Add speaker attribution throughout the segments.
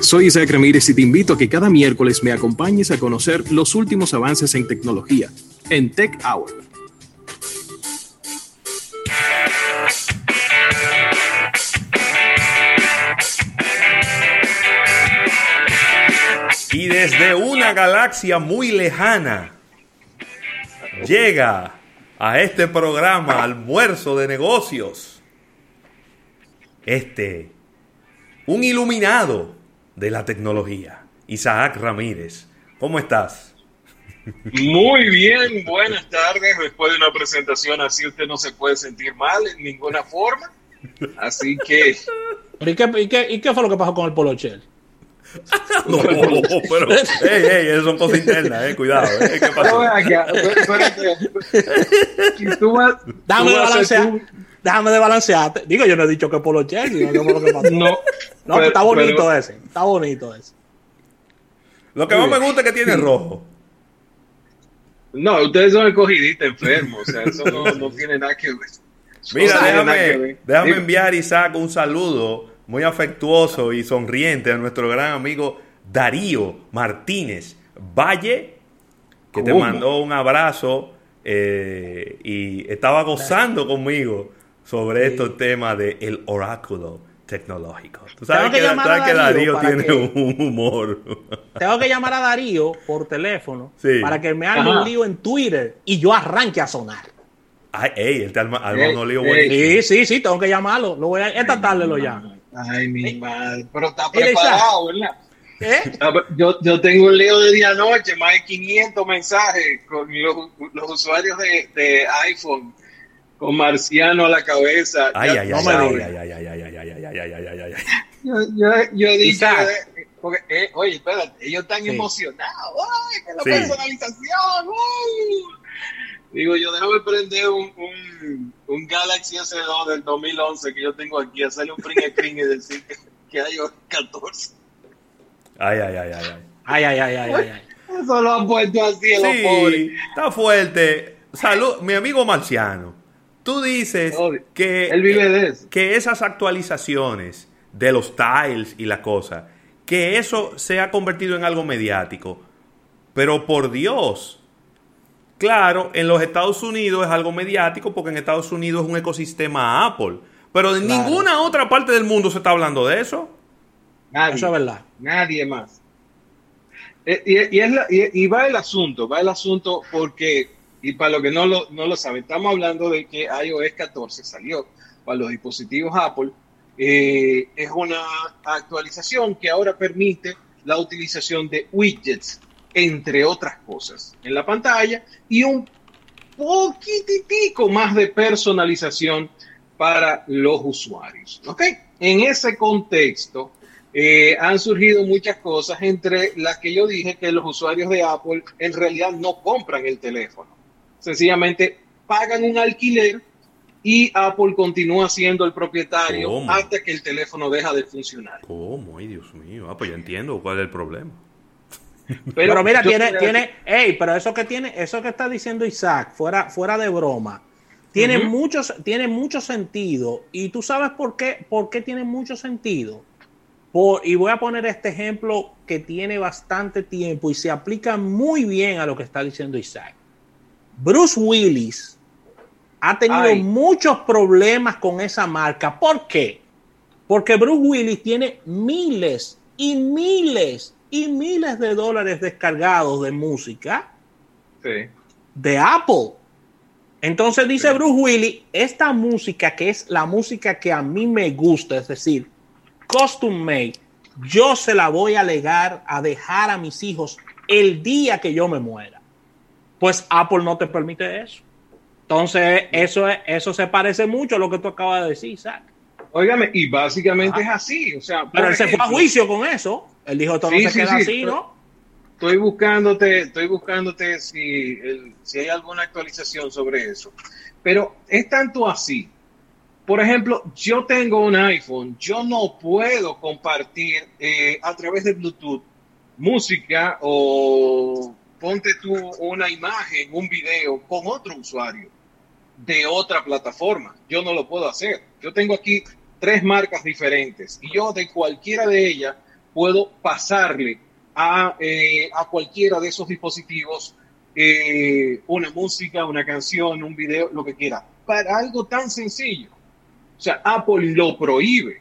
Speaker 1: Soy Isaac Ramírez y te invito a que cada miércoles me acompañes a conocer los últimos avances en tecnología en Tech Hour.
Speaker 2: Y desde una galaxia muy lejana llega a este programa Almuerzo de Negocios. Este, un iluminado de la tecnología, Isaac Ramírez. ¿Cómo estás?
Speaker 3: Muy bien, buenas tardes. Después de una presentación así, usted no se puede sentir mal en ninguna forma. Así que.
Speaker 4: ¿Y qué, y qué, fue lo que pasó con el Polo Shell?
Speaker 2: no, pero, ey, ey, eso son cosas internas, eh, cuidado, eh, ¿qué pasó?
Speaker 4: Déjame de balancear, déjame de balancearte. Digo, yo no he dicho que Polo Shell, no, lo que pasó. no, no está bonito ese, está bonito ese.
Speaker 2: Lo que más me gusta es que tiene rojo.
Speaker 3: No, ustedes son escogidistas enfermos, o sea, eso no, no tiene nada que ver.
Speaker 2: Mira, déjame, déjame enviar, Isaac, un saludo muy afectuoso y sonriente a nuestro gran amigo Darío Martínez Valle, que te mandó un abrazo eh, y estaba gozando conmigo sobre estos temas del el oráculo tecnológico. Tú sabes que, Darío, tiene un humor.
Speaker 4: Tengo que llamar a Darío por teléfono para que me haga un lío en Twitter y yo arranque a sonar.
Speaker 2: Ay, ey, él te arma, un lío
Speaker 4: buenísimo. Sí, sí, sí, tengo que llamarlo. Lo voy a, esta tarde lo llamo.
Speaker 3: Ay, mi madre. Pero está preparado, ¿verdad? ¿Eh? Yo, yo tengo un lío de día a noche, más de 500 mensajes con los, los usuarios de, de, iPhone con Marciano a la cabeza.
Speaker 2: Ay, ay, ay, ay, ay, ay, ay, ay, ay, ay, ay, ay.
Speaker 3: Yo dije, porque, oye, espérate, ellos están emocionados, ¡ay, que la personalización! ¡Uy! Digo, yo déjame prender un, un, Galaxy S2 del 2011 que yo tengo aquí, a hacerle un print screen y decir que, que hay 14.
Speaker 2: Ay, ay, ay, ay, ay.
Speaker 4: Ay, ay, ay, ay, ay.
Speaker 3: Eso lo han puesto así en
Speaker 2: sí,
Speaker 3: los pobres.
Speaker 2: Está fuerte. Salud, mi amigo Marciano. Tú dices que,
Speaker 3: él vive de eso.
Speaker 2: que esas actualizaciones de los tiles y la cosa, que eso se ha convertido en algo mediático. Pero por Dios, Claro, en los Estados Unidos es algo mediático porque en Estados Unidos es un ecosistema Apple. Pero en
Speaker 4: Claro.
Speaker 2: ninguna otra parte del mundo se está hablando de eso.
Speaker 3: Nadie,
Speaker 4: Eso es verdad.
Speaker 3: nadie más. Eh, Y, y es la- y- y va el asunto, va el asunto porque, y para los que no lo, no lo saben, estamos hablando de que iOS 14 salió para los dispositivos Apple. Eh, es una actualización que ahora permite la utilización de widgets, entre otras cosas, en la pantalla y un poquititico más de personalización para los usuarios. ¿Ok? En ese contexto, eh, han surgido muchas cosas, entre las que yo dije que los usuarios de Apple en realidad no compran el teléfono. Sencillamente pagan un alquiler y Apple continúa siendo el propietario
Speaker 2: ¿Cómo?
Speaker 3: hasta que el teléfono deja de funcionar.
Speaker 2: ¿Cómo? Ay, Dios mío. Ah, pues ya entiendo cuál es el problema.
Speaker 4: Pero, mira, tiene, tiene, ey, pero eso que tiene, eso que está diciendo Isaac, fuera, fuera de broma, tiene muchos, tiene mucho sentido. Y tú sabes por qué, por qué tiene mucho sentido. Por, y voy a poner este ejemplo que tiene bastante tiempo y se aplica muy bien a lo que está diciendo Isaac. Bruce Willis ha tenido
Speaker 3: Ay.
Speaker 4: muchos problemas con esa marca. ¿Por qué? Porque Bruce Willis tiene miles y miles y miles de dólares descargados de música
Speaker 3: Sí.
Speaker 4: de Apple. Entonces dice Bruce Willis, esta música que es la música que a mí me gusta, es decir, custom made, yo se la voy a legar a dejar a mis hijos el día que yo me muera. Pues Apple no te permite eso. Entonces, eso, es, eso se parece mucho a lo que tú acabas de decir, Isaac.
Speaker 3: Óigame, y básicamente
Speaker 4: Ajá.
Speaker 3: es así. O sea,
Speaker 4: Pero él se fue a juicio con eso. Él dijo, esto
Speaker 3: Sí,
Speaker 4: no se
Speaker 3: sí,
Speaker 4: queda
Speaker 3: sí,
Speaker 4: así, ¿no?
Speaker 3: Estoy buscándote, estoy buscándote si, el- si hay alguna actualización sobre eso. Pero es tanto así. Por ejemplo, yo tengo un iPhone, yo no puedo compartir eh, a través de Bluetooth música o ponte tú una imagen, un video con otro usuario de otra plataforma. Yo no lo puedo hacer. Yo tengo aquí tres marcas diferentes y yo de cualquiera de ellas puedo pasarle a, eh, a cualquiera de esos dispositivos eh, una música, una canción, un video, lo que quiera, para algo tan sencillo. O sea, Apple lo prohíbe.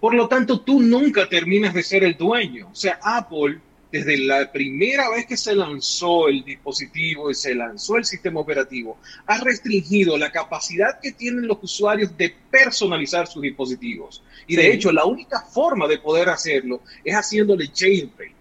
Speaker 3: Por lo tanto, tú nunca terminas de ser el dueño. O sea, Apple, desde la primera vez que se lanzó el dispositivo y se lanzó el sistema operativo, ha restringido la capacidad que tienen los usuarios de personalizar sus dispositivos. Y de hecho, la única forma de poder hacerlo es haciéndole jailbreak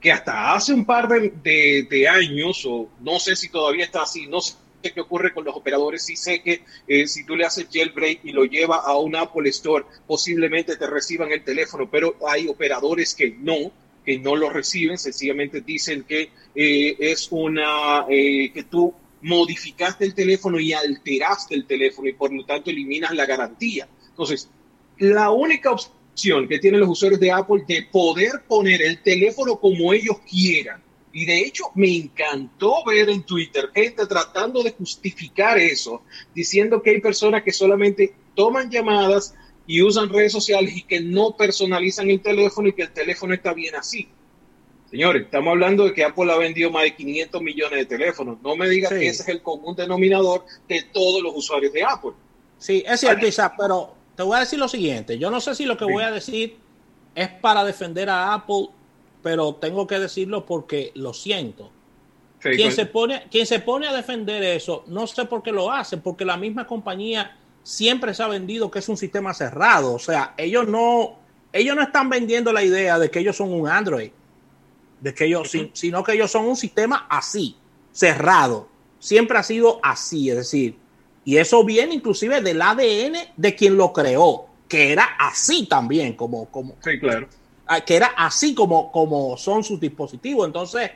Speaker 3: que hasta hace un par de, años, o no sé si todavía está así, no sé qué ocurre con los operadores, sí sé que eh, si tú le haces jailbreak y lo lleva a un Apple Store, posiblemente te reciban el teléfono, pero hay operadores que no, que no lo reciben, sencillamente dicen que eh, es una, eh, que tú modificaste el teléfono y alteraste el teléfono y por lo tanto eliminas la garantía. Entonces, la única opción que tienen los usuarios de Apple de poder poner el teléfono como ellos quieran. Y de hecho me encantó ver en Twitter gente tratando de justificar eso, diciendo que hay personas que solamente toman llamadas y usan redes sociales y que no personalizan el teléfono y que el teléfono está bien así. Señores, estamos hablando de que Apple ha vendido más de 500 millones de teléfonos. No me digas que ese es el común denominador de todos los usuarios de Apple.
Speaker 4: Sí, es cierto, Isaac, pero te voy a decir lo siguiente. Yo no sé si lo que voy a decir es para defender a Apple, pero tengo que decirlo porque lo siento. quien, se pone, quien se pone a defender eso, no sé por qué lo hace, porque la misma compañía siempre se ha vendido que es un sistema cerrado. O sea, ellos no, ellos no están vendiendo la idea de que ellos son un Android, de que ellos, sino que ellos son un sistema así, cerrado. Siempre ha sido así, es decir, y eso viene inclusive del ADN de quien lo creó, que era así también, como, como
Speaker 3: sí, claro.
Speaker 4: Que era así como, como son sus dispositivos. Entonces,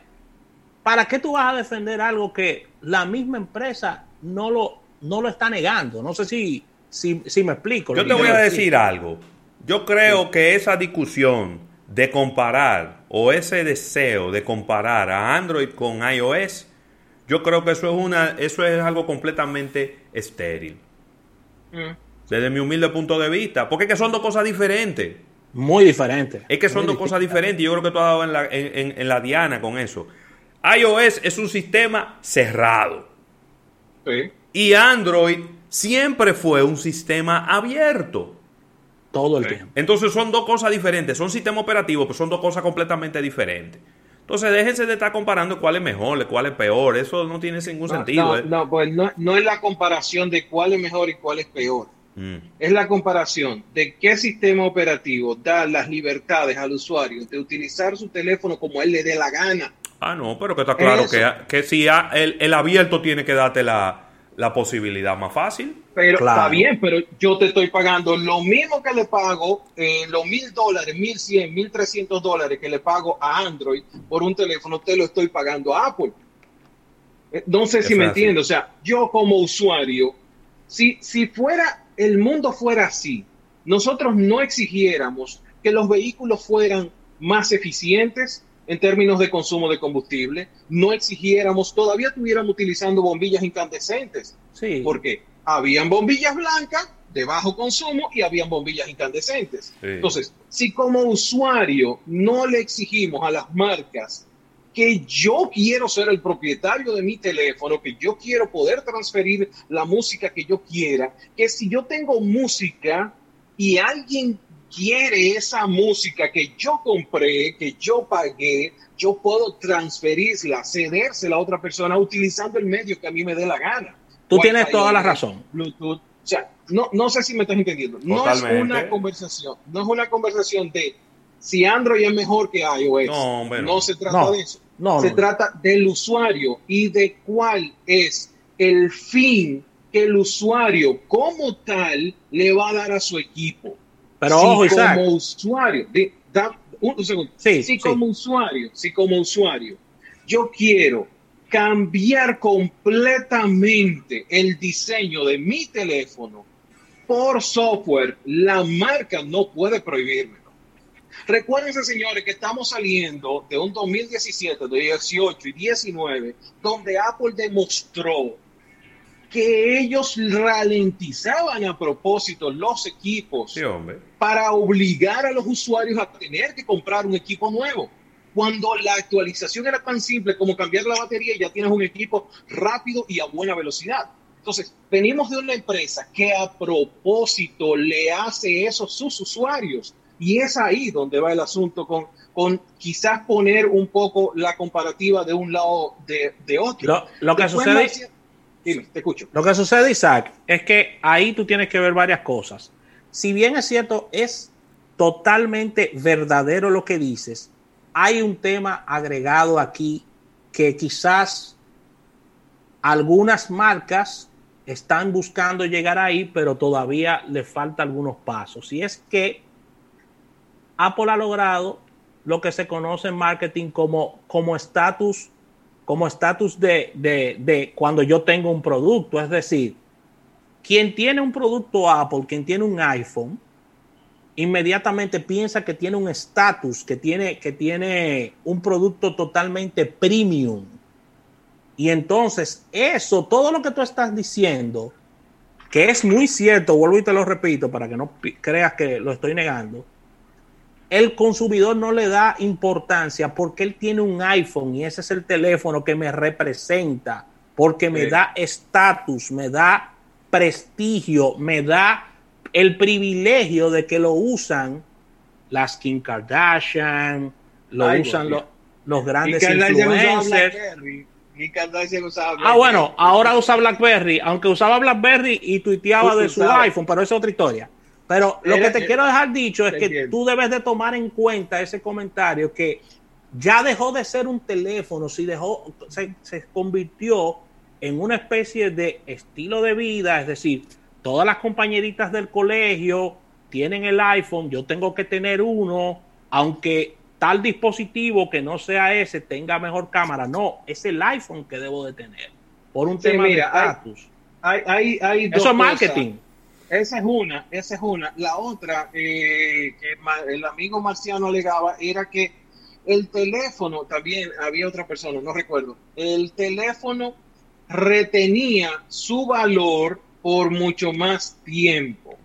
Speaker 4: ¿para qué tú vas a defender algo que la misma empresa no lo, no lo está negando? No sé si, si, si me explico.
Speaker 2: Yo te voy a decir algo. Yo creo que esa discusión de comparar o ese deseo de comparar a Android con iOS yo creo que eso es una, eso es algo completamente estéril. Mm. Desde mi humilde punto de vista. Porque es que son dos cosas diferentes.
Speaker 4: Muy diferentes.
Speaker 2: Es que son dos cosas diferentes. Yo creo que tú has dado en la, en, la diana con eso. iOS es un sistema cerrado. Sí. Y Android siempre fue un sistema abierto.
Speaker 4: Todo el tiempo.
Speaker 2: Entonces son dos cosas diferentes. Son sistemas operativos, pero son dos cosas completamente diferentes. Entonces déjense de estar comparando cuál es mejor, cuál es peor. Eso no tiene ningún sentido.
Speaker 3: ¿eh? No, pues no, es la comparación de cuál es mejor y cuál es peor. Mm. Es la comparación de qué sistema operativo da las libertades al usuario de utilizar su teléfono como él le dé la gana.
Speaker 2: Ah, no, pero que está claro que, que, si el, el abierto tiene que darte la, la posibilidad más fácil.
Speaker 3: Pero está bien, pero yo te estoy pagando lo mismo que le pago, eh, los mil dólares, mil cien, mil trescientos dólares que le pago a Android por un teléfono, te lo estoy pagando a Apple. Eh, no sé si me entiendo. O sea, yo como usuario, si, si fuera, el mundo fuera así, nosotros no exigiéramos que los vehículos fueran más eficientes, en términos de consumo de combustible, no exigiéramos, todavía estuviéramos utilizando bombillas incandescentes. Sí. Porque habían bombillas blancas de bajo consumo y habían bombillas incandescentes. Entonces, si como usuario no le exigimos a las marcas que yo quiero ser el propietario de mi teléfono, que yo quiero poder transferir la música que yo quiera, que si yo tengo música y alguien quiere esa música que yo compré, que yo pagué, yo puedo transferirla, cedérsela a otra persona utilizando el medio que a mí me dé la gana.
Speaker 4: Tú tienes toda la razón.
Speaker 3: Bluetooth. O sea, no, no sé si me estás entendiendo. No es una conversación, no es una conversación de si Android es mejor que iOS. No, no se trata de eso. se trata del usuario y de cuál es el fin que el usuario como tal le va a dar a su equipo.
Speaker 4: Pero si ojo, Isaac.
Speaker 3: como usuario, un, segundo, si como usuario, si como usuario, yo quiero cambiar completamente el diseño de mi teléfono por software, la marca no puede prohibírmelo. Recuérdense, señores, que estamos saliendo de un 2017, de 18 y 19, donde Apple demostró que ellos ralentizaban a propósito los equipos para obligar a los usuarios a tener que comprar un equipo nuevo. Cuando la actualización era tan simple como cambiar la batería, ya tienes un equipo rápido y a buena velocidad. Entonces, venimos de una empresa que a propósito le hace eso a sus usuarios. Y es ahí donde va el asunto con, con quizás poner un poco la comparativa de un lado de, otro.
Speaker 4: Lo, que sucede...
Speaker 3: Dime, te escucho.
Speaker 4: Lo que sucede, Isaac, es que ahí tú tienes que ver varias cosas. Si bien es cierto, es totalmente verdadero lo que dices, hay un tema agregado aquí que quizás algunas marcas están buscando llegar ahí, pero todavía le falta algunos pasos. Y es que Apple ha logrado lo que se conoce en marketing como estatus como estatus de, de, de cuando yo tengo un producto. Es decir, quien tiene un producto Apple, quien tiene un iPhone, inmediatamente piensa que tiene un estatus, que tiene, que tiene un producto totalmente premium. Y entonces, eso, todo lo que tú estás diciendo, que es muy cierto, vuelvo y te lo repito para que no creas que lo estoy negando, el consumidor no le da importancia porque él tiene un iPhone y ese es el teléfono que me representa, porque me da estatus, me da prestigio, me da el privilegio de que lo usan las Kim Kardashian, lo usan los grandes influencers. Ah, bueno, ahora usa BlackBerry, aunque usaba BlackBerry y tuiteaba de su iPhone, pero es otra historia. Pero lo que te quiero dejar dicho es que tú debes de tomar en cuenta ese comentario que ya dejó de ser un teléfono, si dejó, se, se convirtió en una especie de estilo de vida, es decir, todas las compañeritas del colegio tienen el iPhone, yo tengo que tener uno, aunque tal dispositivo que no sea ese tenga mejor cámara, no, es el iPhone que debo de tener, por un tema de estatus.
Speaker 3: Hay, hay,
Speaker 4: Eso es marketing.
Speaker 3: Esa es una, esa es una. La otra eh, que el amigo Marciano alegaba era que el teléfono, también había otra persona, no recuerdo, el teléfono retenía su valor por mucho más tiempo.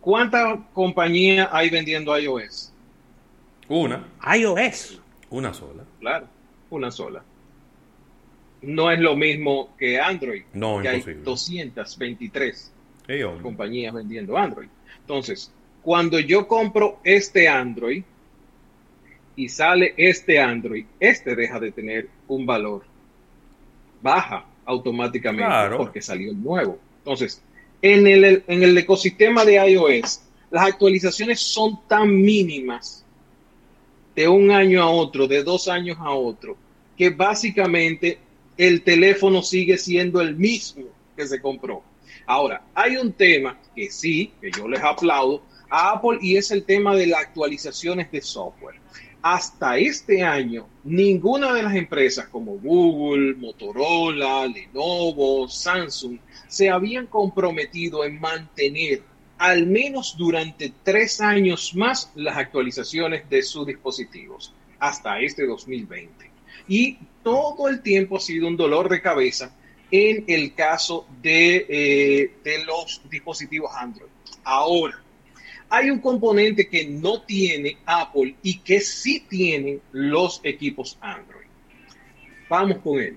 Speaker 3: ¿Cuántas compañías hay vendiendo iOS?
Speaker 2: Una.
Speaker 4: iOS.
Speaker 2: Una sola.
Speaker 3: Claro, una sola. No es lo mismo que Android.
Speaker 2: No,
Speaker 3: que
Speaker 2: imposible.
Speaker 3: Hay 223 compañías vendiendo Android. Entonces, cuando yo compro este Android y sale este Android, este deja de tener un valor. Baja automáticamente porque salió el nuevo. Entonces, en el, en el ecosistema de iOS, las actualizaciones son tan mínimas de un año a otro, de dos años a otro, que básicamente el teléfono sigue siendo el mismo que se compró. Ahora, hay un tema que sí, que yo les aplaudo a Apple y es el tema de las actualizaciones de software hasta este año, ninguna de las empresas como Google, Motorola, Lenovo, Samsung se habían comprometido en mantener al menos durante tres años más las actualizaciones de sus dispositivos hasta este 2020. Y todo el tiempo ha sido un dolor de cabeza en el caso de, eh, de los dispositivos Android. Ahora, hay un componente que no tiene Apple y que sí tienen los equipos Android. Vamos con él.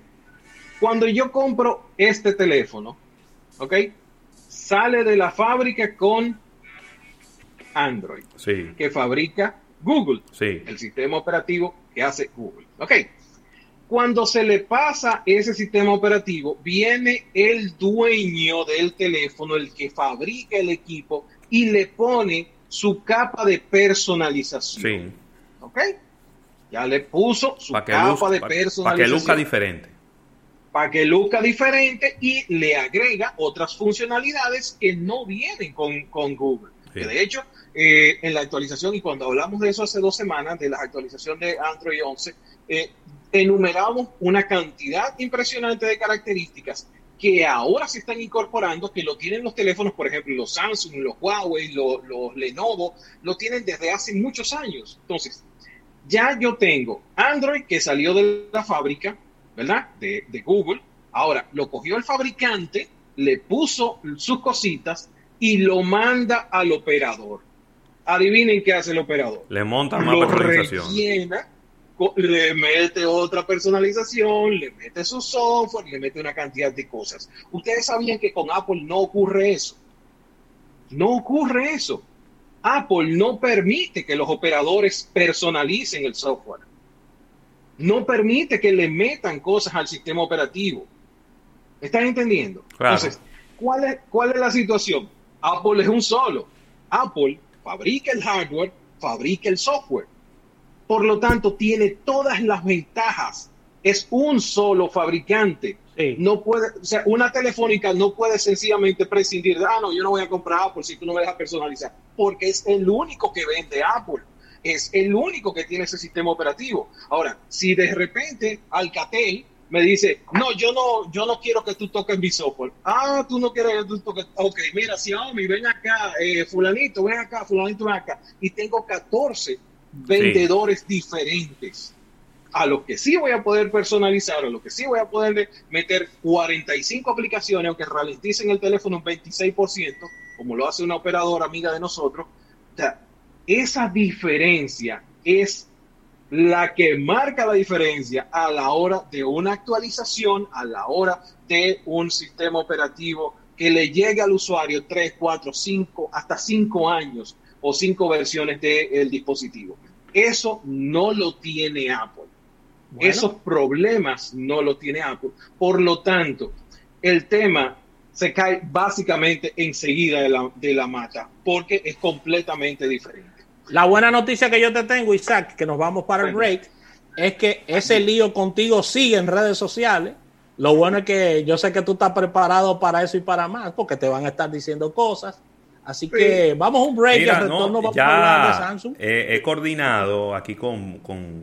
Speaker 3: Cuando yo compro este teléfono, ¿ok? Sale de la fábrica con Android,
Speaker 2: sí.
Speaker 3: que fabrica Google,
Speaker 2: sí.
Speaker 3: el sistema operativo que hace Google. ¿Ok? Cuando se le pasa ese sistema operativo, viene el dueño del teléfono, el que fabrica el equipo, y le pone su capa de personalización.
Speaker 2: Sí.
Speaker 3: ¿Ok? Ya le puso su capa de personalización.
Speaker 2: Para que luzca diferente.
Speaker 3: Para que luzca diferente y le agrega otras funcionalidades que no vienen con, Google. Que de hecho, eh, en la actualización, y cuando hablamos de eso hace dos semanas, de la actualización de Android 11, eh, enumeramos una cantidad impresionante de características que ahora se están incorporando, que lo tienen los teléfonos, por ejemplo, los Samsung, los Huawei, los, Lenovo, lo tienen desde hace muchos años. Entonces, ya yo tengo Android que salió de la fábrica, ¿verdad? De, Google. Ahora, lo cogió el fabricante, le puso sus cositas y lo manda al operador. Adivinen qué hace el operador.
Speaker 2: Le monta más personalización.
Speaker 3: Le mete otra personalización, le mete su software, le mete una cantidad de cosas. Ustedes sabían que con Apple no ocurre eso. No ocurre eso. Apple no permite que los operadores personalicen el software. No permite que le metan cosas al sistema operativo. ¿Están entendiendo? Entonces, ¿cuál es, ¿cuál es la situación? Apple es un solo. Apple fabrica el hardware, fabrica el software. Por lo tanto, tiene todas las ventajas. Es un solo fabricante. No puede, o sea, una telefónica no puede sencillamente prescindir de, ah, no, yo no voy a comprar Apple si tú no me dejas personalizar, porque es el único que vende Apple, es el único que tiene ese sistema operativo. Ahora, si de repente Alcatel me dice, no, yo no, yo no quiero que tú toques mi software. Ah, tú no quieres que tú toques. Ok, mira, Xiaomi, ven acá, eh, fulanito, ven acá, fulanito, ven acá. Y tengo 14 vendedores diferentes a los que sí voy a poder personalizar, a los que sí voy a poder meter 45 aplicaciones, aunque ralenticen el teléfono un 26%, como lo hace una operadora amiga de nosotros. O sea, esa diferencia es la que marca la diferencia a la hora de una actualización, a la hora de un sistema operativo que le llegue al usuario 3, 4, 5, hasta 5 años o 5 versiones del dispositivo. Eso no lo tiene Apple. Esos problemas no lo tiene Apple. Por lo tanto, el tema se cae básicamente enseguida de la, de la mata, porque es completamente diferente.
Speaker 4: La buena noticia que yo te tengo, Isaac, que nos vamos para el break, es que ese lío contigo sigue en redes sociales. Lo bueno es que yo sé que tú estás preparado para eso y para más, porque te van a estar diciendo cosas. Así que vamos a un break
Speaker 2: Mira, retorno ya de Samsung. he coordinado aquí con,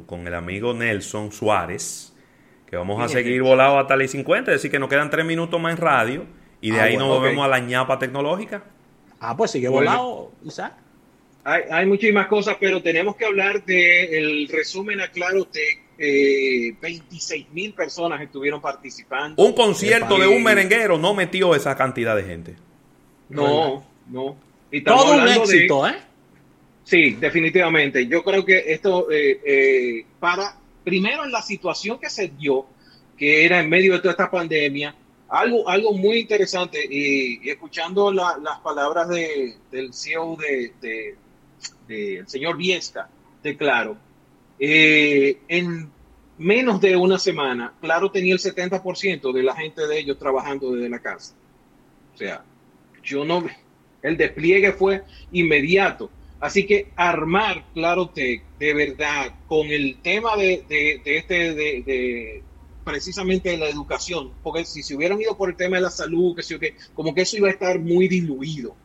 Speaker 2: el amigo Nelson Suárez, que vamos a seguir volado hasta las 50, es decir, que nos quedan tres minutos más en radio y de ah, ahí nos volvemos a la ñapa tecnológica.
Speaker 4: Ah, pues sigue volado, Isaac.
Speaker 3: Hay, hay, muchísimas cosas, pero tenemos que hablar del resumen a Claro Eh, 26 mil personas estuvieron participando.
Speaker 2: Un concierto de un merenguero no metió esa cantidad de gente.
Speaker 3: No, no.
Speaker 4: Todo un éxito, ¿eh?
Speaker 3: Sí, definitivamente. Yo creo que esto, eh, eh, para, primero en la situación que se dio, que era en medio de toda esta pandemia, algo, algo muy interesante, y, escuchando las palabras del CEO de, del señor Viesca, de Claro, eh, en menos de una semana, Claro tenía el 70% de la gente de ellos trabajando desde la casa. O sea, yo no, el despliegue fue inmediato. Así que armar Claro de verdad con el tema de, este, de, precisamente de la educación, porque si se hubieran ido por el tema de la salud, que, que como que eso iba a estar muy diluido.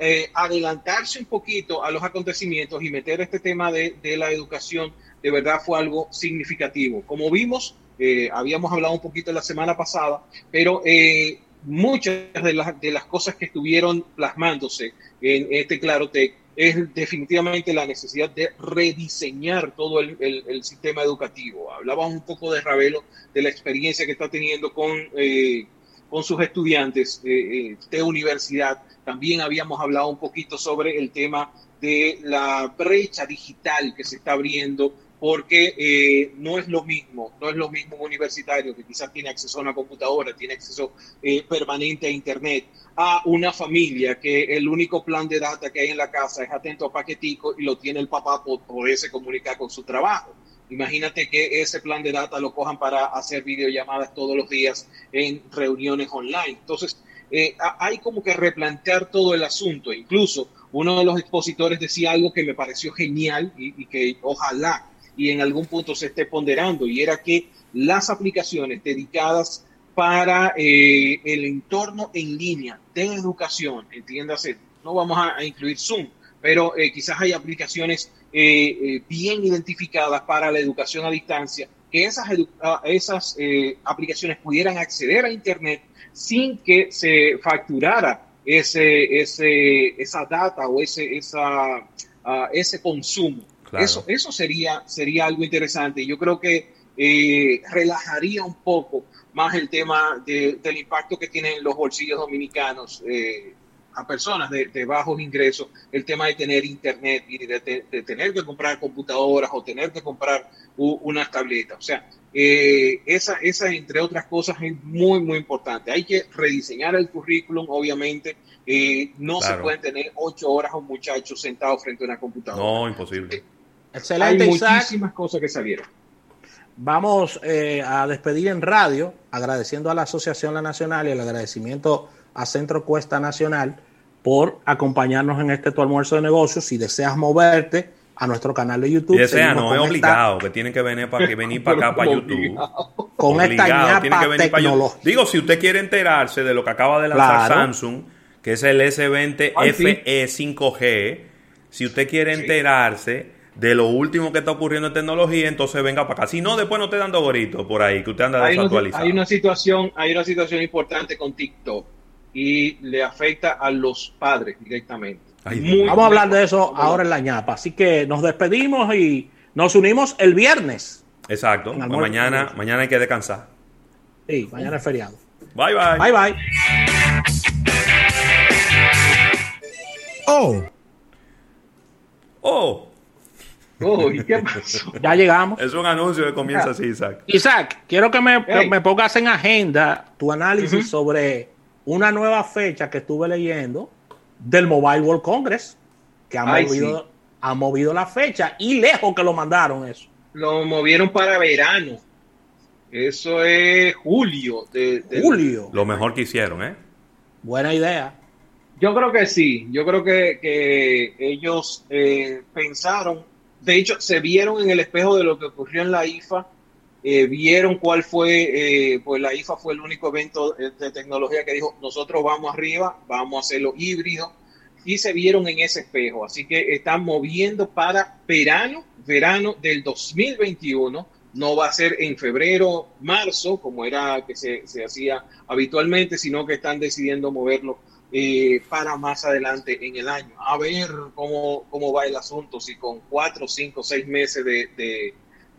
Speaker 3: Eh, adelantarse un poquito a los acontecimientos y meter este tema de, la educación de verdad fue algo significativo. Como vimos, eh, habíamos hablado un poquito la semana pasada, pero eh, muchas de las, de las cosas que estuvieron plasmándose en este Clarotec es definitivamente la necesidad de rediseñar todo el, sistema educativo. Hablábamos un poco de Ravelo, de la experiencia que está teniendo con, con sus estudiantes de universidad también habíamos hablado un poquito sobre el tema de la brecha digital que se está abriendo porque eh, no es lo mismo, no es lo mismo un universitario que quizás tiene acceso a una computadora, tiene acceso eh, permanente a Internet, a una familia que el único plan de data que hay en la casa es atento a paquetico y lo tiene el papá por poderse comunicar con su trabajo. Imagínate que ese plan de data lo cojan para hacer videollamadas todos los días en reuniones online. Entonces, eh, hay como que replantear todo el asunto. Incluso uno de los expositores decía algo que me pareció genial y, que ojalá y en algún punto se esté ponderando, y era que las aplicaciones dedicadas para eh, el entorno en línea de educación, entiéndase, no vamos a, incluir Zoom, pero eh, quizás hay aplicaciones bien identificadas para la educación a distancia, que esas, esas aplicaciones pudieran acceder a Internet sin que se facturara ese, ese, esa data o ese, esa, ah, ese consumo. Eso, eso sería, sería algo interesante. Yo creo que relajaría un poco más el tema del impacto que tienen los bolsillos dominicanos a personas de, bajos ingresos el tema de tener internet y de, tener que comprar computadoras o tener que comprar unas tabletas. O sea, eh, esa, esa, entre otras cosas, es muy, muy importante. Hay que rediseñar el currículum, obviamente. Eh, no se pueden tener ocho horas un muchacho sentado frente a una computadora.
Speaker 2: No, imposible.
Speaker 4: Excelente,
Speaker 3: Hay muchísimas cosas que salieron.
Speaker 4: Vamos eh, a despedir en radio, agradeciendo a la Asociación La Nacional y el agradecimiento a Centro Cuesta Nacional por acompañarnos en este tu almuerzo de negocios. Si deseas moverte a nuestro canal de YouTube.
Speaker 2: desea, no es obligado, que tienen que venir para que venir para acá, para YouTube.
Speaker 4: Con esta ñapa tecnológica.
Speaker 2: Digo, si usted quiere enterarse de lo que acaba de lanzar Samsung, que es el S20 FE 5G, si usted quiere enterarse de lo último que está ocurriendo en tecnología, entonces venga para acá. Si no, después no esté dando gorito por ahí, que usted anda desactualizado.
Speaker 3: hay una situación, hay una situación importante con TikTok y le afecta a los padres directamente.
Speaker 4: Vamos a hablar de eso ahora en la ñapa. Así que nos despedimos y nos unimos el viernes.
Speaker 2: Exacto. mañana, mañana hay que descansar.
Speaker 4: Sí, mañana es feriado.
Speaker 2: Bye bye.
Speaker 4: Bye bye.
Speaker 2: Oh. Oh.
Speaker 3: Oh, ¿y qué pasó?
Speaker 4: Ya llegamos.
Speaker 2: Es un anuncio que comienza así, Isaac.
Speaker 4: Isaac, quiero que me, me pongas en agenda tu análisis sobre una nueva fecha que estuve leyendo del Mobile World Congress, que ha, movido, ha movido la fecha y lejos que lo mandaron eso.
Speaker 3: Lo movieron para verano. Eso es julio. De,
Speaker 4: julio.
Speaker 2: Lo mejor que hicieron, ¿eh?
Speaker 4: Buena idea.
Speaker 3: Yo creo que sí. Yo creo que, ellos eh, pensaron, de hecho, se vieron en el espejo de lo que ocurrió en la IFA eh, vieron cuál fue, eh, pues la IFA fue el único evento de tecnología que dijo, nosotros vamos arriba, vamos a hacerlo híbrido, y se vieron en ese espejo. Así que están moviendo para verano, verano del 2021. No va a ser en febrero, marzo, como era que se, hacía habitualmente, sino que están decidiendo moverlo eh, para más adelante en el año. A ver cómo, cómo va el asunto, si con cuatro, cinco, seis meses de,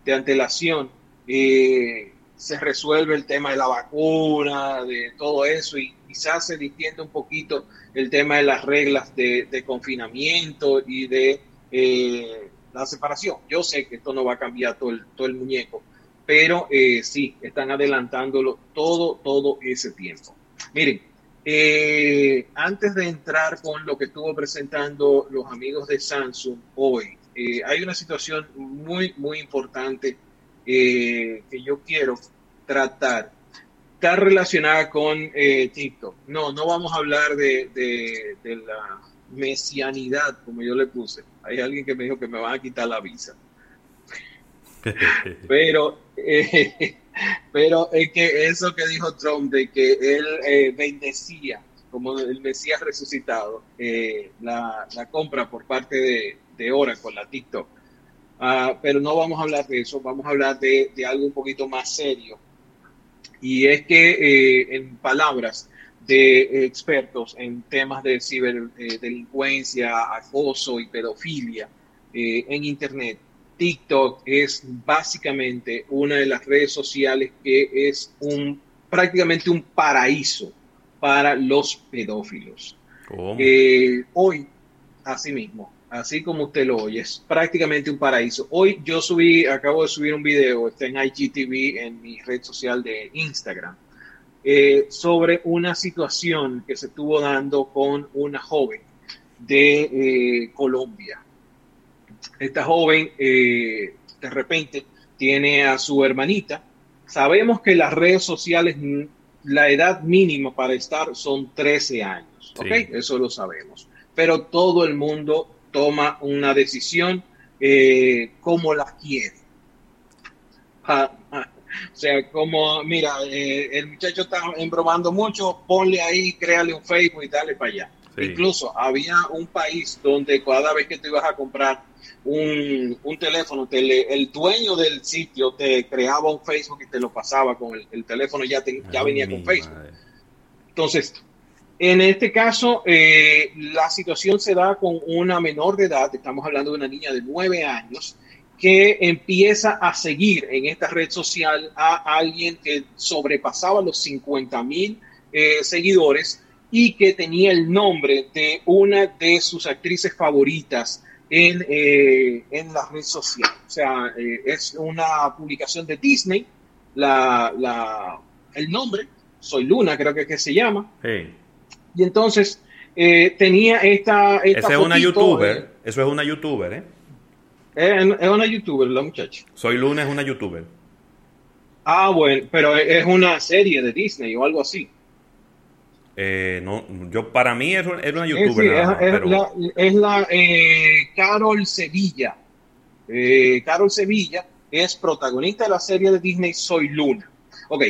Speaker 3: de antelación eh, se resuelve el tema de la vacuna, de todo eso, y quizás se distiende un poquito el tema de las reglas de, confinamiento y de eh, la separación. Yo sé que esto no va a cambiar todo el, todo el muñeco, pero sí, están adelantándolo todo, todo ese tiempo. Miren, antes de entrar con lo que estuvo presentando los amigos de Samsung hoy, hay una situación muy, muy importante eh, que yo quiero tratar está relacionada con eh, TikTok. No, no vamos a hablar de, de, la mesianidad, como yo le puse. Hay alguien que me dijo que me van a quitar la visa. pero, eh, pero es que eso que dijo Trump de que él eh, bendecía, como el Mesías resucitado, la, la, compra por parte de, de Oracle, la TikTok Ah, pero no vamos a hablar de eso, vamos a hablar de, algo un poquito más serio. Y es que, eh, en palabras de expertos en temas de ciberdelincuencia, eh, acoso y pedofilia eh, en Internet, TikTok es básicamente una de las redes sociales que es un prácticamente un paraíso para los pedófilos. hoy, asimismo, así como usted lo oye, es prácticamente un paraíso. Hoy yo subí, acabo de subir un video, está en IGTV, en mi red social de Instagram, eh, sobre una situación que se estuvo dando con una joven de eh, Colombia. Esta joven eh, de repente tiene a su hermanita. Sabemos que las redes sociales, la edad mínima para estar son 13 años, ¿ok? Eso lo sabemos. Pero todo el mundo toma una decisión eh, como la quiere. Ah, ah, o sea, como, mira, eh, el muchacho está embromando mucho, ponle ahí, créale un Facebook y dale para allá. Incluso había un país donde cada vez que te ibas a comprar un, teléfono, el dueño del sitio te creaba un Facebook y te lo pasaba con el, teléfono, ya, ya venía con Facebook. Entonces, en este caso, eh, la situación se da con una menor de edad, estamos hablando de una niña de nueve años, que empieza a seguir en esta red social a alguien que sobrepasaba los 50 mil eh, seguidores y que tenía el nombre de una de sus actrices favoritas en, eh, en la red social. O sea, eh, es una publicación de Disney, la, la, el nombre, Soy Luna creo que, que se llama. Y entonces tenía esta... esta
Speaker 2: Esa es una youtuber, eso es una youtuber, ¿eh?
Speaker 3: Es, una youtuber, la muchacha.
Speaker 2: Soy Luna es una youtuber.
Speaker 3: Ah, bueno, pero es una serie de Disney o algo así.
Speaker 2: Eh, no, yo para mí es, una youtuber.
Speaker 3: es, la, eh, Carol Sevilla. Eh, Carol Sevilla es protagonista de la serie de Disney Soy Luna. Ok,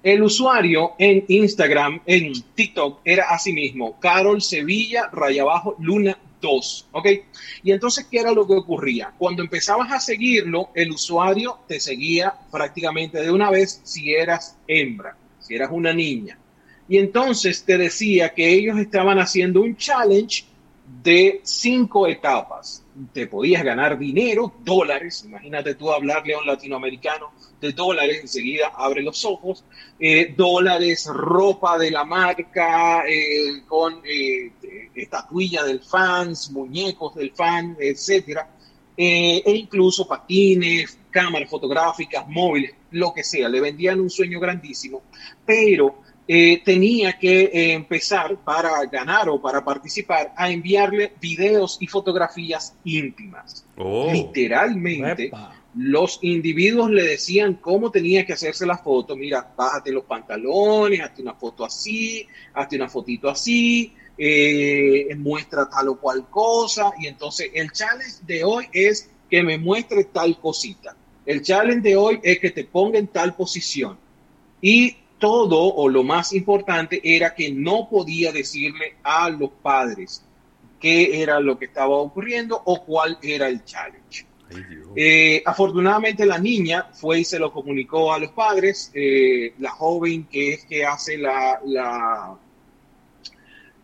Speaker 3: el usuario en Instagram, en TikTok, era así mismo, Carol Sevilla, raya abajo, Luna dos, ¿ok? Y entonces, ¿qué era lo que ocurría? Cuando empezabas a seguirlo, el usuario te seguía prácticamente de una vez si eras hembra, si eras una niña. Y entonces te decía que ellos estaban haciendo un challenge de cinco etapas. Te podías ganar dinero, dólares, imagínate tú hablarle a un latinoamericano de dólares, enseguida abre los ojos, eh, dólares, ropa de la marca, eh, con eh, estatuilla del fans, muñecos del fan, etcétera, e incluso patines, cámaras fotográficas, móviles, lo que sea, le vendían un sueño grandísimo, pero tenía que empezar para ganar o para participar a enviarle videos y fotografías íntimas. Oh. Literalmente los individuos le decían cómo tenía que hacerse la foto. Mira, bájate los pantalones, hazte una foto así, hazte una fotito así, eh, muestra tal o cual cosa. Y entonces el challenge de hoy es que me muestre tal cosita. El challenge de hoy es que te ponga en tal posición. Y todo, o lo más importante, era que no podía decirle a los padres qué era lo que estaba ocurriendo o cuál era el challenge. Eh, afortunadamente la niña fue y se lo comunicó a los padres, eh, la joven que es que hace la, la,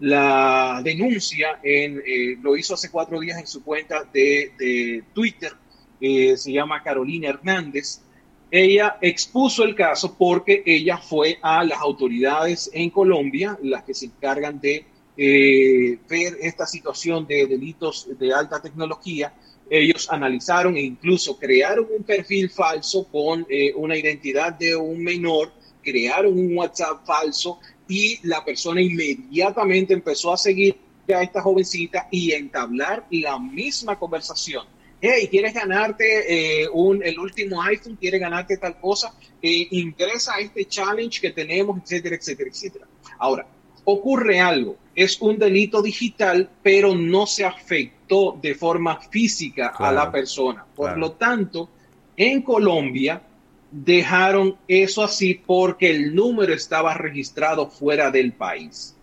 Speaker 3: la denuncia, en, eh, lo hizo hace cuatro días en su cuenta de, de Twitter, se llama Carolina Hernández. Ella expuso el caso porque ella fue a las autoridades en Colombia, las que se encargan de ver esta situación de delitos de alta tecnología, ellos analizaron e incluso crearon un perfil falso con eh, una identidad de un menor, crearon un WhatsApp falso y la persona inmediatamente empezó a seguir a esta jovencita y entablar la misma conversación. Hey, ¿quieres ganarte eh, un, el último iPhone? ¿Quieres ganarte tal cosa? Eh, ingresa a este challenge que tenemos, etcétera, etcétera, etcétera. Ahora, ocurre algo. Es un delito digital, pero no se afectó de forma física a la persona. Por lo tanto, en Colombia dejaron eso así porque el número estaba registrado fuera del país.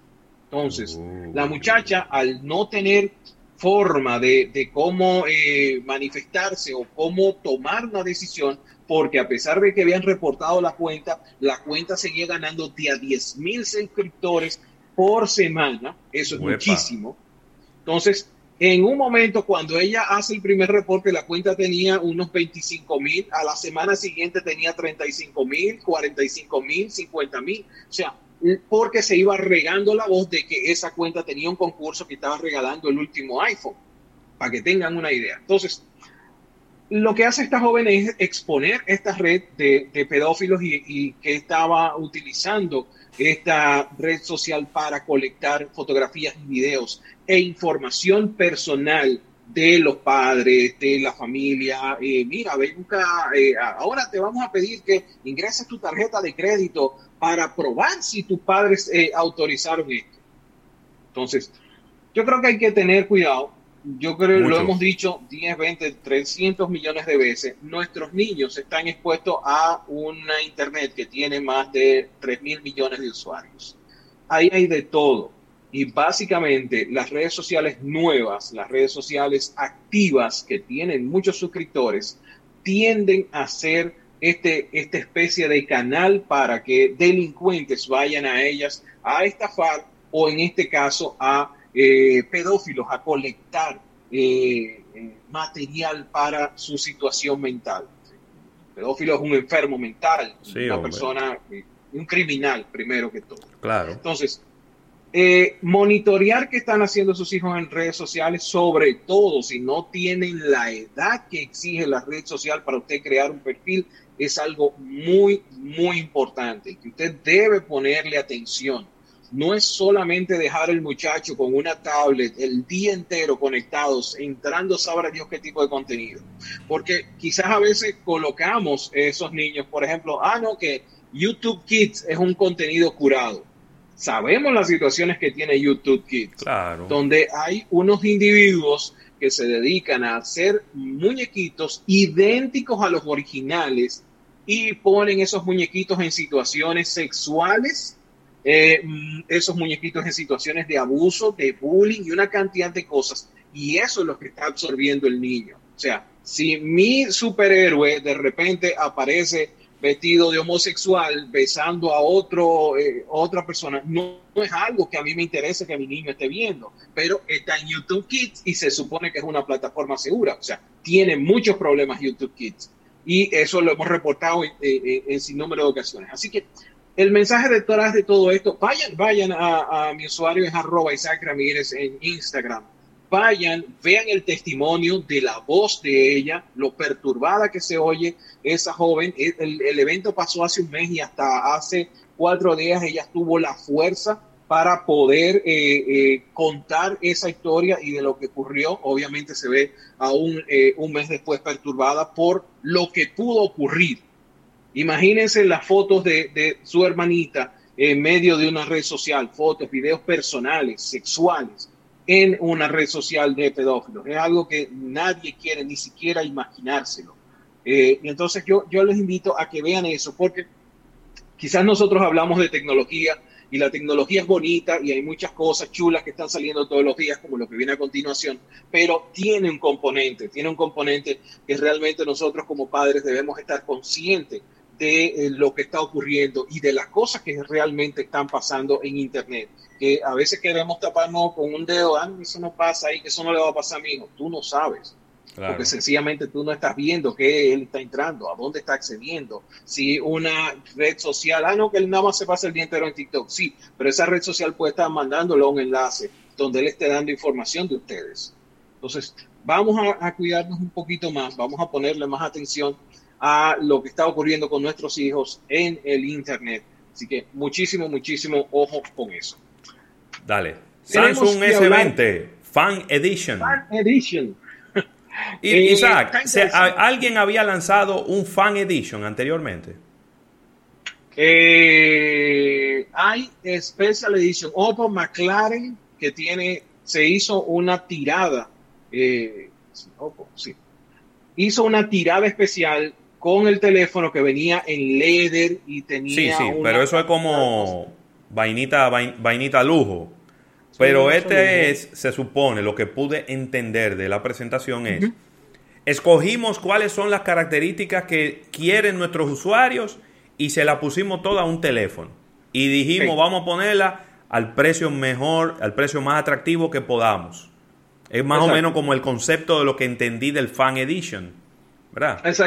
Speaker 3: Entonces, la muchacha, al no tener forma de, cómo eh, manifestarse o cómo tomar una decisión, porque a pesar de que habían reportado la cuenta, la cuenta seguía ganando de a 10 mil suscriptores por semana, eso es muchísimo. Entonces, en un momento cuando ella hace el primer reporte, la cuenta tenía unos 25 mil, a la semana siguiente tenía 35 mil, 45 mil, 50 mil, o sea, porque se iba regando la voz de que esa cuenta tenía un concurso que estaba regalando el último iPhone, para que tengan una idea. Entonces, lo que hace esta joven es exponer esta red de, pedófilos y, que estaba utilizando esta red social para colectar fotografías y videos e información personal de los padres, de la familia. Eh, mira, venga, eh, ahora te vamos a pedir que ingreses tu tarjeta de crédito para probar si tus padres eh, autorizaron esto. Entonces, yo creo que hay que tener cuidado yo creo, que lo hemos dicho 10, 20, 300 millones de veces, nuestros niños están expuestos a una Internet que tiene más de 3 mil millones de usuarios. Ahí hay de todo. Y básicamente las redes sociales nuevas, las redes sociales activas que tienen muchos suscriptores, tienden a ser este, esta especie de canal para que delincuentes vayan a ellas a estafar o en este caso a eh, pedófilos a colectar eh, material para su situación mental. El pedófilo es un enfermo mental, una persona, un criminal primero que todo.
Speaker 2: Claro.
Speaker 3: Entonces, eh, monitorear qué están haciendo sus hijos en redes sociales, sobre todo si no tienen la edad que exige la red social para usted crear un perfil, es algo muy, muy importante que usted debe ponerle atención. No es solamente dejar el muchacho con una tablet el día entero conectados, entrando, sabrá Dios qué tipo de contenido. Porque quizás a veces colocamos esos niños, por ejemplo, ah, no, que YouTube Kids es un contenido curado Sabemos las situaciones que tiene YouTube Kids, donde hay unos individuos se dedican a hacer muñequitos idénticos a los originales y ponen esos muñequitos en situaciones sexuales, eh, esos muñequitos en situaciones de abuso, de bullying y una cantidad de cosas. Y eso es lo que está absorbiendo el niño. O sea, si mi superhéroe de repente aparece vestido de homosexual besando a otro, eh, otra persona, no, es algo que a mí me interese que mi niño esté viendo, pero está en YouTube Kids y se supone que es una plataforma segura. O sea, tiene muchos problemas YouTube Kids y eso lo hemos reportado en, sin número de ocasiones. Así que el mensaje detrás de todo esto, vayan, vayan a, a mi usuario, es arroba Isaac Ramírez en Instagram vayan, vean el testimonio de la voz de ella, lo perturbada que se oye esa joven. El, evento pasó hace un mes y hasta hace cuatro días ella tuvo la fuerza para poder eh, eh, contar esa historia y de lo que ocurrió. Obviamente se ve aún eh, un mes después perturbada por lo que pudo ocurrir. Imagínense las fotos de, de su hermanita en medio de una red social, fotos, videos personales, sexuales en una red social de pedófilos. Es algo que nadie quiere ni siquiera imaginárselo. Eh, y entonces yo, yo les invito a que vean eso, porque quizás nosotros hablamos de tecnología y la tecnología es bonita y hay muchas cosas chulas que están saliendo todos los días, como lo que viene a continuación, pero tiene un componente, tiene un componente que realmente nosotros como padres debemos estar conscientes de eh, lo que está ocurriendo y de las cosas que realmente están pasando en Internet. Que a veces queremos taparnos con un dedo, ah, eso no pasa ahí, que eso no le va a pasar a mi hijo. Tú no sabes. Porque sencillamente tú no estás viendo que él está entrando, a dónde está accediendo. Si una red social, ah, no, que él nada más se pasa el día entero en TikTok. Sí, pero esa red social puede estar mandándole un enlace donde él esté dando información de ustedes. Entonces, vamos a, a cuidarnos un poquito más, vamos a ponerle más atención a lo que está ocurriendo con nuestros hijos en el Internet. Así que muchísimo, muchísimo ojo con eso.
Speaker 2: Dale. Samsung S20 Fan Edition.
Speaker 3: Fan Edition.
Speaker 2: Eh, Isaac, ¿alguien había lanzado un Fan Edition anteriormente?
Speaker 3: Eh, hay Special Edition. Oppo McLaren que tiene, se hizo una tirada. Eh, sí. Hizo una tirada especial con el teléfono que venía en leather y tenía.
Speaker 2: Sí, sí, pero eso es como vainita, vainita lujo. Pero este es, se supone, lo que pude entender de la presentación es, escogimos cuáles son las características que quieren nuestros usuarios y se la pusimos toda a un teléfono. Y dijimos, vamos a ponerla al precio mejor, al precio más atractivo que podamos. Es más o menos como el concepto de lo que entendí del Fan Edition.
Speaker 3: Es,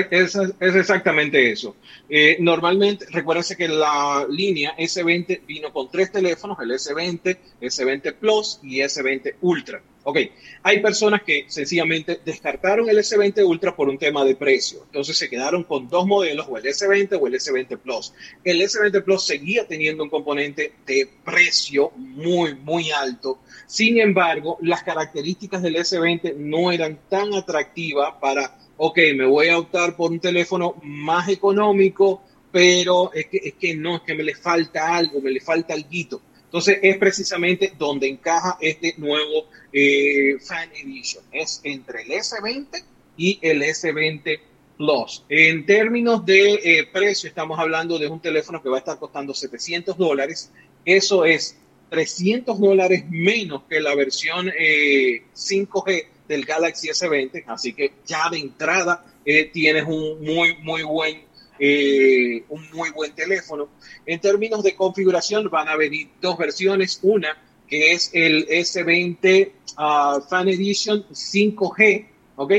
Speaker 3: exactamente eso. Eh, normalmente, recuérdense que la línea S20 vino con tres teléfonos, el S20, S20 Plus y S20 Ultra. Ok, hay personas que sencillamente descartaron el S20 Ultra por un tema de precio. Entonces se quedaron con dos modelos, o el S20 o el S20 Plus. El S20 Plus seguía teniendo un componente de precio muy, muy alto. Sin embargo, las características del S20 no eran tan atractivas para ok, me voy a optar por un teléfono más económico, pero es que, es que no, es que me le falta algo, me le falta algo. Entonces es precisamente donde encaja este nuevo eh, Fan Edition. Es entre el S20 y el S20 Plus. En términos de eh, precio, estamos hablando de un teléfono que va a estar costando 700 dólares. Eso es 300 dólares menos que la versión 5G eh, del Galaxy S20, así que ya de entrada eh, tienes un muy, muy buen, eh, un muy buen teléfono. En términos de configuración van a venir dos versiones, una que es el S20 ah, Fan Edition 5G, ¿ok?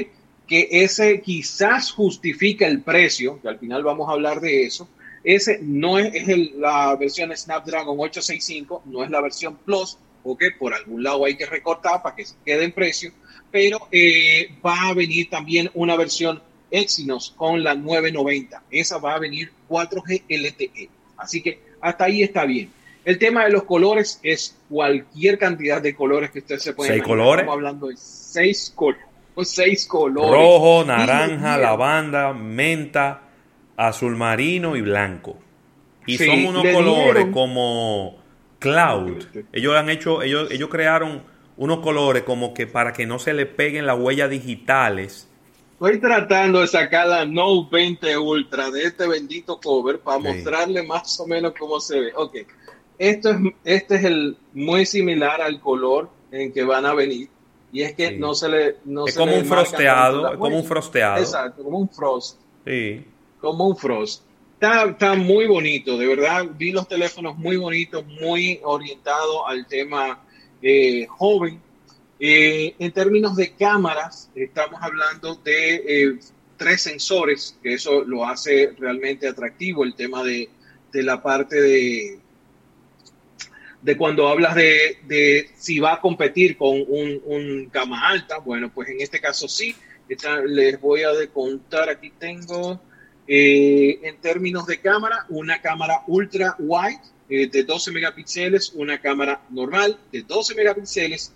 Speaker 3: Que ese quizás justifica el precio, que al final vamos a hablar de eso. Ese no es, la versión Snapdragon 865, no es la versión Plus, ¿ok? Por algún lado hay que recortar para que quede en precio, pero eh, va a venir también una versión Exynos con la 990. Esa va a venir 4G LTE. Así que hasta ahí está bien. El tema de los colores es cualquier cantidad de colores que usted se pueda
Speaker 2: ¿Seis colores?
Speaker 3: Estamos hablando de seis, colores. seis colores.
Speaker 2: Rojo, naranja, lavanda, menta, azul marino y blanco. Y son unos colores como cloud. Ellos han hecho, ellos, ellos crearon unos colores como que para que no se le peguen las huellas digitales
Speaker 3: Estoy tratando de sacar la Note 20 Ultra de este bendito cover para mostrarle más o menos cómo se ve. Ok, esto es, este es el muy similar al color en que van a venir. Y es que no se le. No
Speaker 2: es como un frosteado. Es como un frosteado.
Speaker 3: Exacto, como un frost.
Speaker 2: Sí.
Speaker 3: Como un frost. Está, está muy bonito, de verdad. Vi los teléfonos muy bonitos, muy orientados al tema eh, joven. Eh, en términos de cámaras, estamos hablando de eh, tres sensores, que eso lo hace realmente atractivo, el tema de, la parte de, de cuando hablas de, si va a competir con un, un, gama alta, bueno, pues en este caso sí, les voy a contar, aquí tengo, eh, en términos de cámara, una cámara ultra wide de 12 megapíxeles, una cámara normal de 12 megapíxeles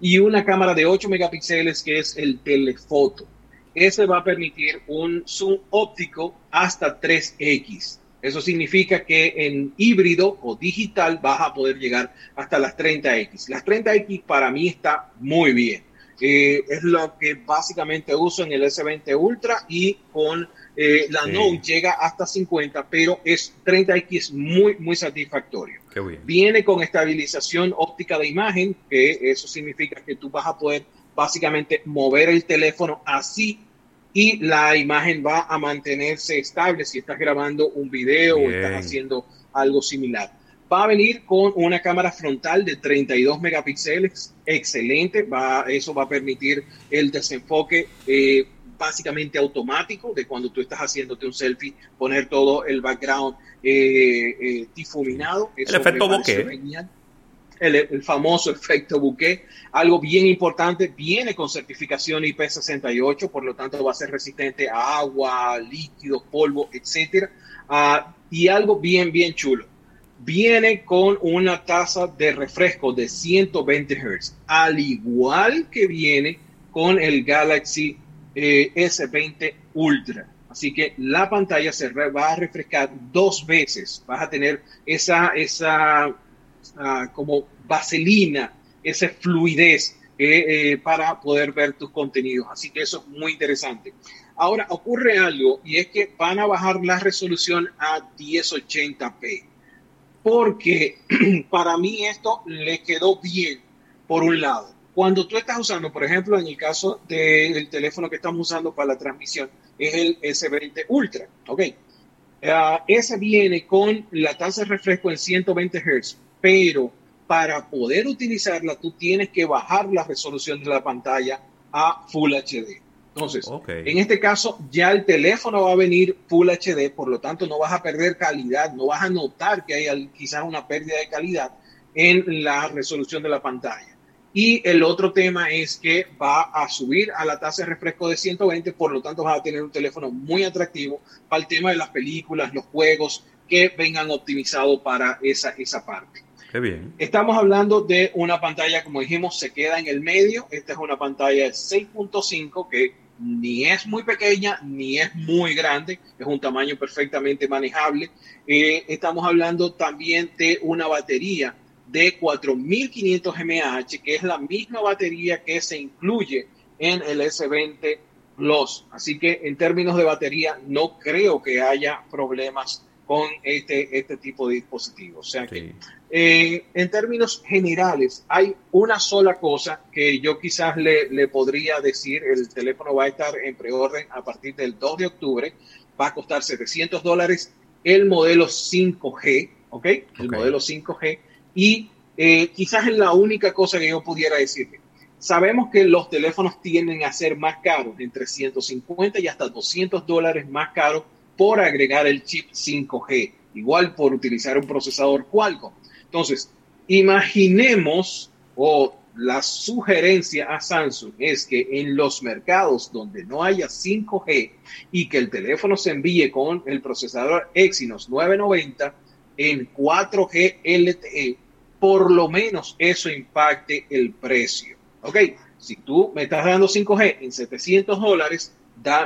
Speaker 3: y una cámara de 8 megapíxeles que es el telefoto. Ese va a permitir un zoom óptico hasta 3x. Eso significa que en híbrido o digital vas a poder llegar hasta las 30x. Las 30x para mí está muy bien. Eh, es lo que básicamente uso en el S20 Ultra y con eh, la Note llega hasta 50, pero es 30X muy, muy satisfactorio. Viene con estabilización óptica de imagen, que eso significa que tú vas a poder básicamente mover el teléfono así y la imagen va a mantenerse estable si estás grabando un video o estás haciendo algo similar. Va a venir con una cámara frontal de 32 megapíxeles, excelente, va, eso va a permitir el desenfoque eh, básicamente automático de cuando tú estás haciéndote un selfie, poner todo el background eh, eh, difuminado.
Speaker 2: el efecto bokeh.
Speaker 3: El, famoso efecto bouquet, algo bien importante, viene con certificación IP68, por lo tanto va a ser resistente a agua, líquidos, polvo, etcétera. Ah, y algo bien, bien chulo. Viene con una tasa de refresco de 120 Hz, al igual que viene con el Galaxy eh, S20 Ultra. Así que la pantalla se va a refrescar dos veces. Vas a tener esa, esa ah, como vaselina, esa fluidez eh, eh, para poder ver tus contenidos. Así que eso es muy interesante. Ahora ocurre algo y es que van a bajar la resolución a 1080p. Porque para mí esto le quedó bien, por un lado cuando tú estás usando, por ejemplo, en el caso del teléfono que estamos usando para la transmisión, es el S20 Ultra, ¿ok? Uh, ese viene con la tasa de refresco en 120 Hz, pero para poder utilizarla tú tienes que bajar la resolución de la pantalla a Full HD. Entonces, en este caso ya el teléfono va a venir Full HD, por lo tanto no vas a perder calidad, no vas a notar que hay quizás una pérdida de calidad en la resolución de la pantalla. Y el otro tema es que va a subir a la tasa de refresco de 120, por lo tanto vas a tener un teléfono muy atractivo para el tema de las películas, los juegos que vengan optimizados para esa, esa parte.
Speaker 2: Qué bien.
Speaker 3: Estamos hablando de una pantalla, como dijimos, se queda en el medio. Esta es una pantalla de 6.5 que ni es muy pequeña ni es muy grande, es un tamaño perfectamente manejable. Eh, estamos hablando también de una batería de 4500 mAh, que es la misma batería que se incluye en el S20 Plus. Así que en términos de batería no creo que haya problemas con este, este tipo de dispositivos. O sea que eh, en términos generales hay una sola cosa que yo quizás le, le, podría decir, el teléfono va a estar en preorden a partir del 2 de octubre, va a costar 700 dólares el modelo 5G, ¿ok? El modelo 5G y Eh, quizás es la única cosa que yo pudiera decirle. Sabemos que los teléfonos tienden a ser más caros, entre 150 y hasta 200 dólares más caros por agregar el chip 5G, igual por utilizar un procesador Qualcomm. Entonces, imaginemos o la sugerencia a Samsung es que en los mercados donde no haya 5G y que el teléfono se envíe con el procesador Exynos 990 en 4G LTE, por lo menos eso impacte el precio. Ok, si tú me estás dando 5G en 700 dólares,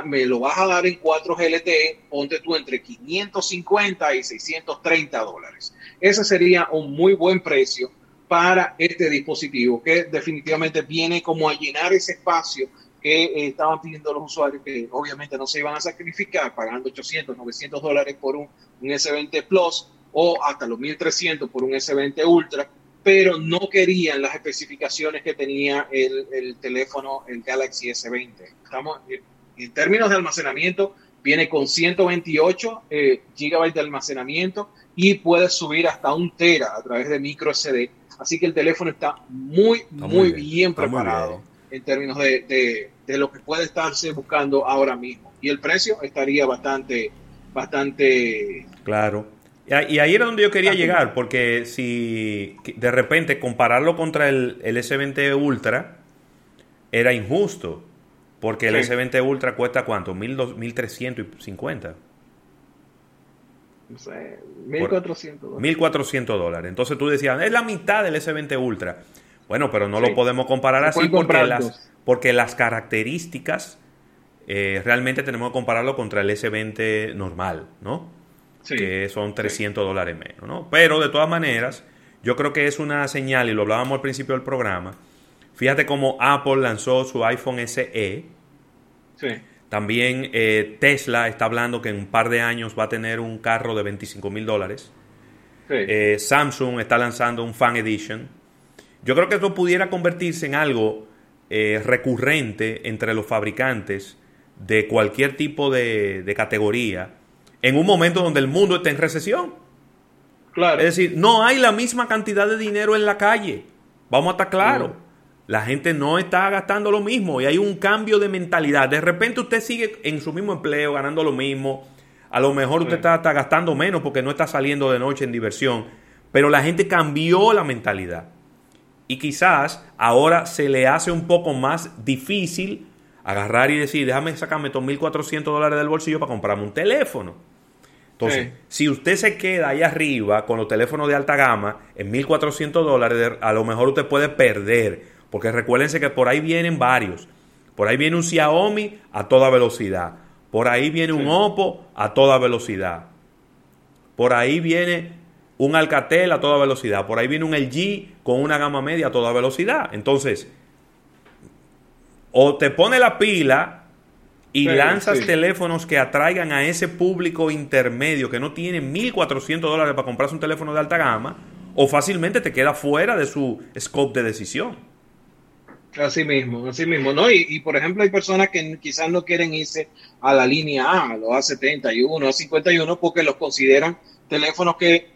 Speaker 3: me lo vas a dar en 4G LTE, ponte tú entre 550 y 630 dólares. Ese sería un muy buen precio para este dispositivo, que definitivamente viene como a llenar ese espacio que eh, estaban pidiendo los usuarios, que obviamente no se iban a sacrificar pagando 800, 900 dólares por un, S20 Plus o hasta los 1300 por un S20 Ultra, pero no querían las especificaciones que tenía el, teléfono, el Galaxy S20. Estamos en términos de almacenamiento, viene con 128 eh, gigabytes de almacenamiento y puede subir hasta un tera a través de micro SD Así que el teléfono está muy, muy, bien, preparado en términos de, lo que puede estarse buscando ahora mismo. Y el precio estaría bastante, bastante...
Speaker 2: Claro. Y ahí era donde yo quería llegar, porque si de repente compararlo contra el, S20 Ultra era injusto, porque el S20 Ultra cuesta cuánto, 1350.
Speaker 3: 1.400
Speaker 2: dólares. 1.400 dólares. Entonces tú decías, es la mitad del S20 Ultra. Bueno, pero no lo podemos comparar así porque las, porque las características eh, realmente tenemos que compararlo contra el S20 normal, ¿no? Que son 300 dólares menos, ¿no? Pero de todas maneras, yo creo que es una señal, y lo hablábamos al principio del programa. Fíjate cómo Apple lanzó su iPhone SE. Sí también eh, Tesla está hablando que en un par de años va a tener un carro de 25 mil dólares. Eh, Samsung está lanzando un Fan Edition. Yo creo que esto pudiera convertirse en algo eh, recurrente entre los fabricantes de cualquier tipo de, categoría en un momento donde el mundo está en recesión. Claro. Es decir, no hay la misma cantidad de dinero en la calle. Vamos a estar claros. La gente no está gastando lo mismo y hay un cambio de mentalidad. De repente usted sigue en su mismo empleo, ganando lo mismo. A lo mejor usted está, gastando menos porque no está saliendo de noche en diversión. Pero la gente cambió la mentalidad. Y quizás ahora se le hace un poco más difícil agarrar y decir, déjame sacarme estos 1.400 dólares del bolsillo para comprarme un teléfono. Entonces, si usted se queda ahí arriba con los teléfonos de alta gama en 1.400 dólares, a lo mejor usted puede perder porque recuérdense que por ahí vienen varios. Por ahí viene un Xiaomi a toda velocidad. Por ahí viene un Oppo a toda velocidad. Por ahí viene un Alcatel a toda velocidad. Por ahí viene un LG con una gama media a toda velocidad. Entonces, o te pone la pila y lanzas teléfonos que atraigan a ese público intermedio que no tiene 1.400 dólares para comprarse un teléfono de alta gama, o fácilmente te queda fuera de su scope de decisión.
Speaker 3: Así mismo, así mismo, ¿no? Y, por ejemplo, hay personas que quizás no quieren irse a la línea A, los A71, A51, porque los consideran teléfonos que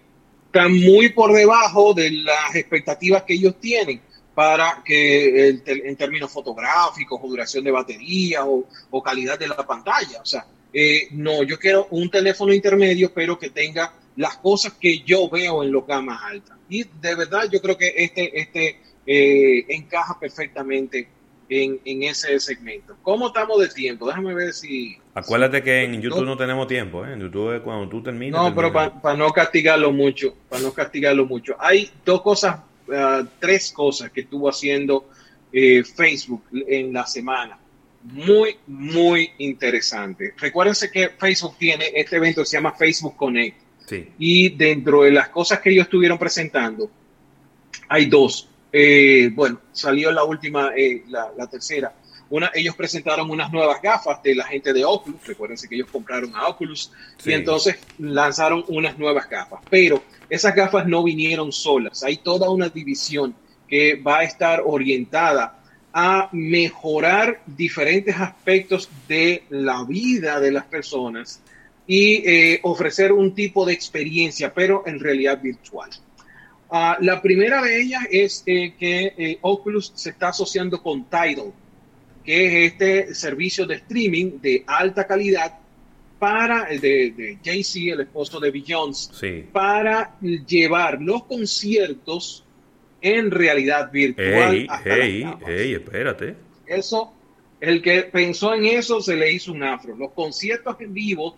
Speaker 3: están muy por debajo de las expectativas que ellos tienen para que en términos fotográficos o duración de batería o, calidad de la pantalla. O sea, eh, no, yo quiero un teléfono intermedio, pero que tenga las cosas que yo veo en los gamas altas. Y de verdad, yo creo que este, este eh, encaja perfectamente en, ese segmento. ¿Cómo estamos de tiempo? Déjame ver si...
Speaker 2: Acuérdate que en YouTube no, tenemos tiempo, ¿eh? En YouTube cuando tú terminas...
Speaker 3: No, pero para no castigarlo mucho, para no castigarlo mucho. Hay dos cosas, ah, tres cosas que estuvo haciendo eh, Facebook en la semana. Muy, muy interesante. Recuérdense que Facebook tiene este evento que se llama Facebook Connect. Y dentro de las cosas que ellos estuvieron presentando, hay dos. Eh, bueno, salió la última, eh, la, tercera. Una, ellos presentaron unas nuevas gafas de la gente de Oculus. Recuérdense que ellos compraron a Oculus y entonces lanzaron unas nuevas gafas. Pero esas gafas no vinieron solas. Hay toda una división que va a estar orientada a mejorar diferentes aspectos de la vida de las personas y eh, ofrecer un tipo de experiencia, pero en realidad virtual. Ah, la primera de ellas es eh, que eh, Oculus se está asociando con Tidal, que es este servicio de streaming de alta calidad para de, de Jay-Z, el esposo de Beyoncé, para llevar los conciertos en realidad virtual.
Speaker 2: Hey, hey, espérate.
Speaker 3: Eso, el que pensó en eso se le hizo un afro. Los conciertos en vivo